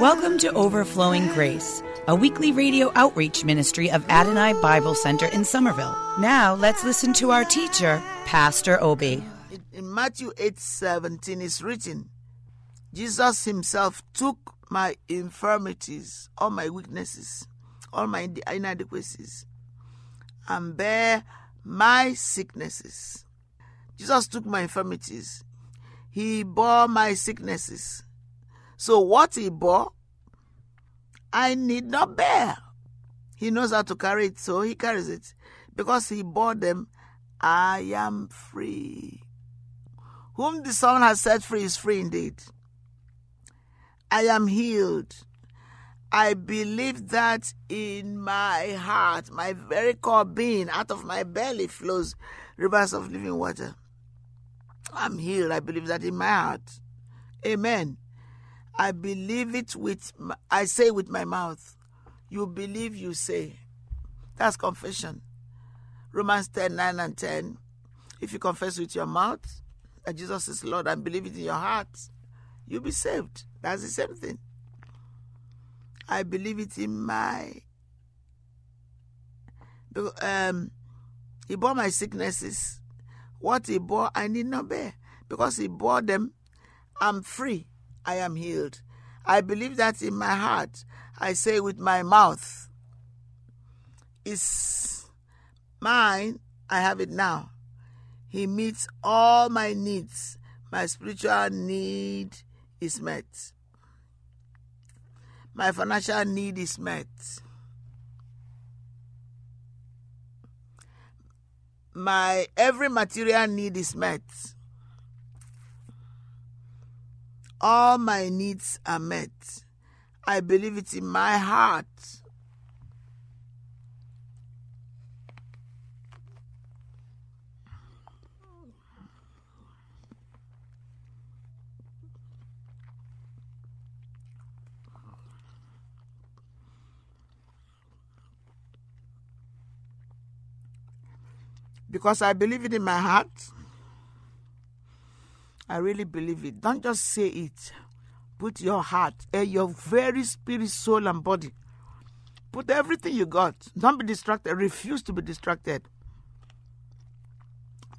Welcome to Overflowing Grace, a weekly radio outreach ministry of Adonai Bible Center in Somerville. Now let's listen to our teacher, Pastor Obi. In- Matthew 8 17 is written, Jesus himself took my infirmities, all my weaknesses, all my inadequacies, and bear my sicknesses. Jesus took my infirmities. He bore my sicknesses. So what he bore, I need not bear. He knows how to carry it, so he carries it. Because he bore them, I am free. Whom the Son has set free is free indeed. I am healed. I believe that in my heart, my very core being, out of my belly flows rivers of living water. I'm healed. I believe that in my heart. Amen. I believe it with, I say with my mouth. You believe, you say. That's confession. Romans 10 9 and 10. If you confess with your mouth that Jesus is Lord and believe it in your heart, you'll be saved. That's the same thing. I believe it in my. Um, he bore my sicknesses. What he bore, I need not bear. Because he bore them, I'm free. I am healed. I believe that in my heart. I say with my mouth, It's mine. I have it now. He meets all my needs. My spiritual need is met. My financial need is met. My every material need is met. All my needs are met. I believe it in my heart. because I believe it in my heart. I really believe it. Don't just say it. Put your heart, eh, your very spirit, soul, and body. Put everything you got. Don't be distracted. Refuse to be distracted.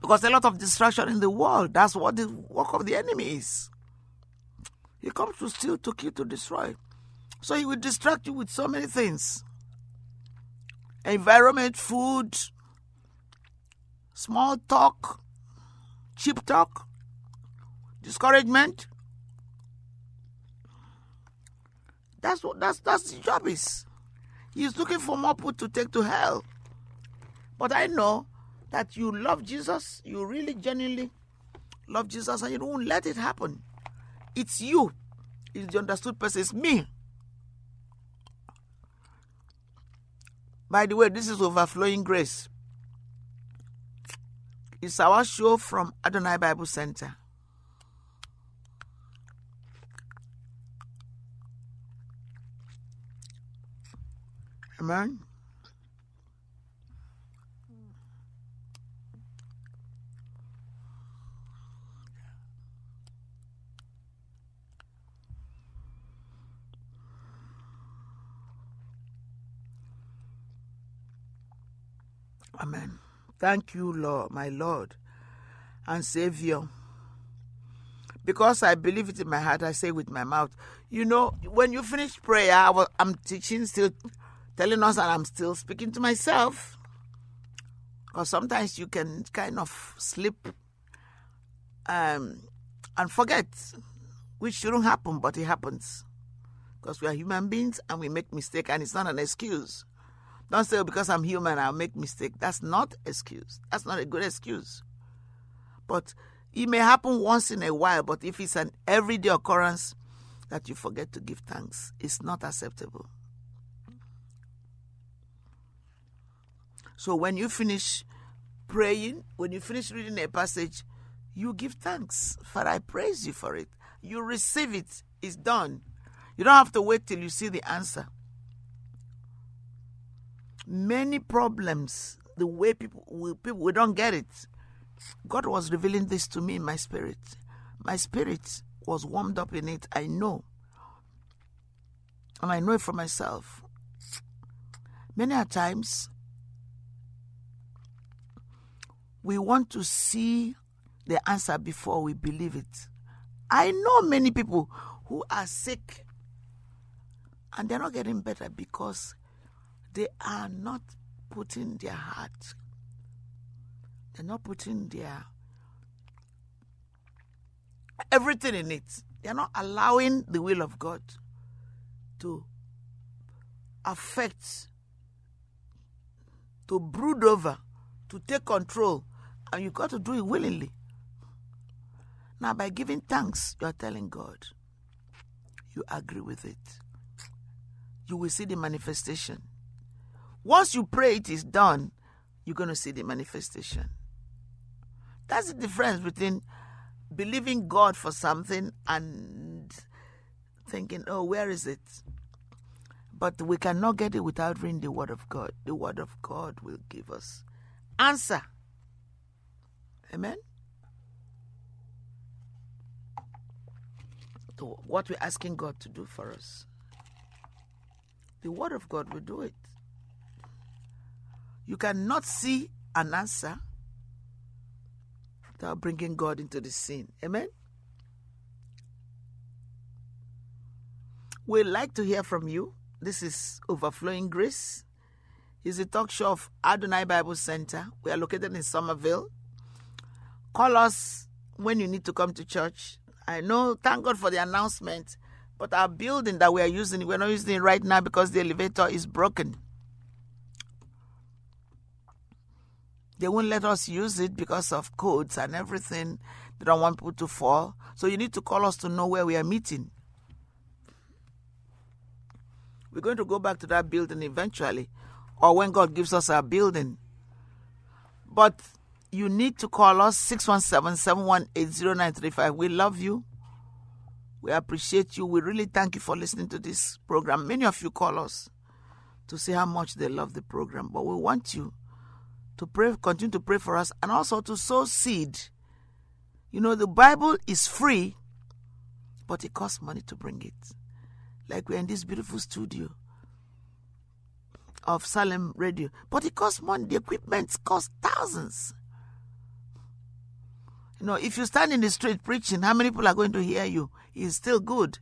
Because a lot of distraction in the world, that's what the work of the enemy is. He comes to steal, to kill, to destroy. So he will distract you with so many things environment, food, small talk, cheap talk, discouragement. That's what that's that's the job is. He's looking for more people to take to hell. But I know that you love Jesus, you really genuinely love Jesus, and you don't let it happen. It's you. It's the understood person. It's me. By the way, this is overflowing grace. It's our show from Adonai Bible Center. Amen. Amen. Thank you, Lord, my Lord and Savior. Because I believe it in my heart, I say with my mouth. You know, when you finish prayer, I I'm teaching, still telling us, and I'm still speaking to myself. Because sometimes you can kind of slip um, and forget, which shouldn't happen, but it happens. Because we are human beings and we make mistake and it's not an excuse. Don't say, oh, because I'm human, I'll make mistake. That's not excuse. That's not a good excuse. But it may happen once in a while, but if it's an everyday occurrence that you forget to give thanks, it's not acceptable. So when you finish praying, when you finish reading a passage, you give thanks. Father, I praise you for it. You receive it. It's done. You don't have to wait till you see the answer. Many problems, the way people we, people we don't get it. God was revealing this to me in my spirit. My spirit was warmed up in it. I know. And I know it for myself. Many a times we want to see the answer before we believe it. I know many people who are sick and they're not getting better because they are not putting their heart, they're not putting their everything in it. They're not allowing the will of God to affect, to brood over, to take control and you got to do it willingly. Now, by giving thanks, you are telling God you agree with it. You will see the manifestation. Once you pray it is done, you're going to see the manifestation. That's the difference between believing God for something and thinking, oh, where is it? But we cannot get it without reading the Word of God. The Word of God will give us answer. Amen. To what we're asking God to do for us. The Word of God will do it. You cannot see an answer without bringing God into the scene. Amen. We'd like to hear from you. This is Overflowing Grace. It's a talk show of Adonai Bible Center. We are located in Somerville. Call us when you need to come to church. I know, thank God for the announcement, but our building that we are using, we're not using it right now because the elevator is broken. They won't let us use it because of codes and everything. They don't want people to fall. So you need to call us to know where we are meeting. We're going to go back to that building eventually, or when God gives us our building. But you need to call us 617-718-0935. We love you. We appreciate you. We really thank you for listening to this program. Many of you call us to say how much they love the program, but we want you to pray, continue to pray for us, and also to sow seed. You know, the Bible is free, but it costs money to bring it. Like we're in this beautiful studio of Salem Radio, but it costs money. The equipment costs thousands. You know, if you stand in the street preaching, how many people are going to hear you? It's still good.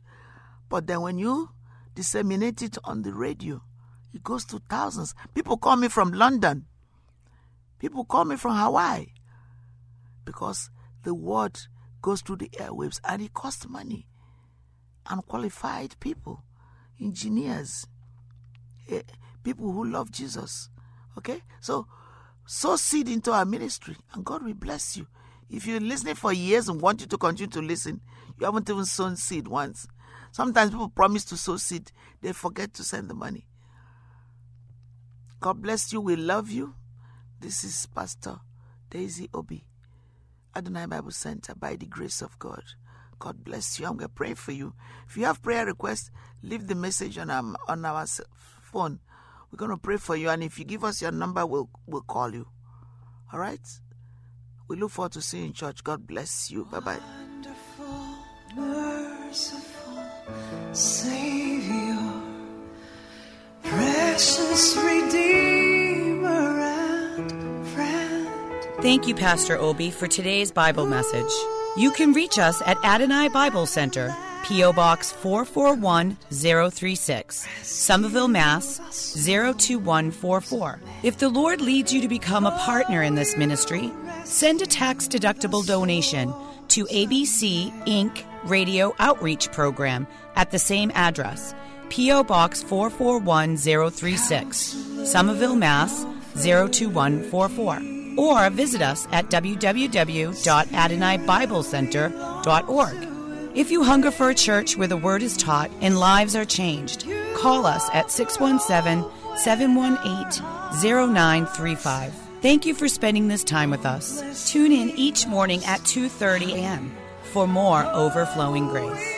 But then when you disseminate it on the radio, it goes to thousands. People call me from London. People call me from Hawaii. Because the word goes through the airwaves and it costs money. Unqualified people, engineers, eh, people who love Jesus. Okay? So, sow seed into our ministry and God will bless you. If you're listening for years and want you to continue to listen, you haven't even sown seed once. Sometimes people promise to sow seed, they forget to send the money. God bless you. We love you. This is Pastor Daisy Obi, Adonai Bible Center, by the grace of God. God bless you. I'm going to pray for you. If you have prayer requests, leave the message on our, on our phone. We're going to pray for you. And if you give us your number, we'll, we'll call you. All right? We look forward to seeing you in church. God bless you. Bye bye. Savior, precious Redeemer and friend. Thank you, Pastor Obi, for today's Bible message. You can reach us at Adonai Bible Center, P.O. Box 441036, Somerville, Mass. 02144. If the Lord leads you to become a partner in this ministry, send a tax deductible donation to ABC Inc. Radio Outreach Program at the same address P.O. Box 441036, Somerville, Mass. 02144. Or visit us at www.adonaiBibleCenter.org. If you hunger for a church where the word is taught and lives are changed, call us at 617 718 0935. Thank you for spending this time with us. Tune in each morning at 2:30 a.m. for more overflowing grace.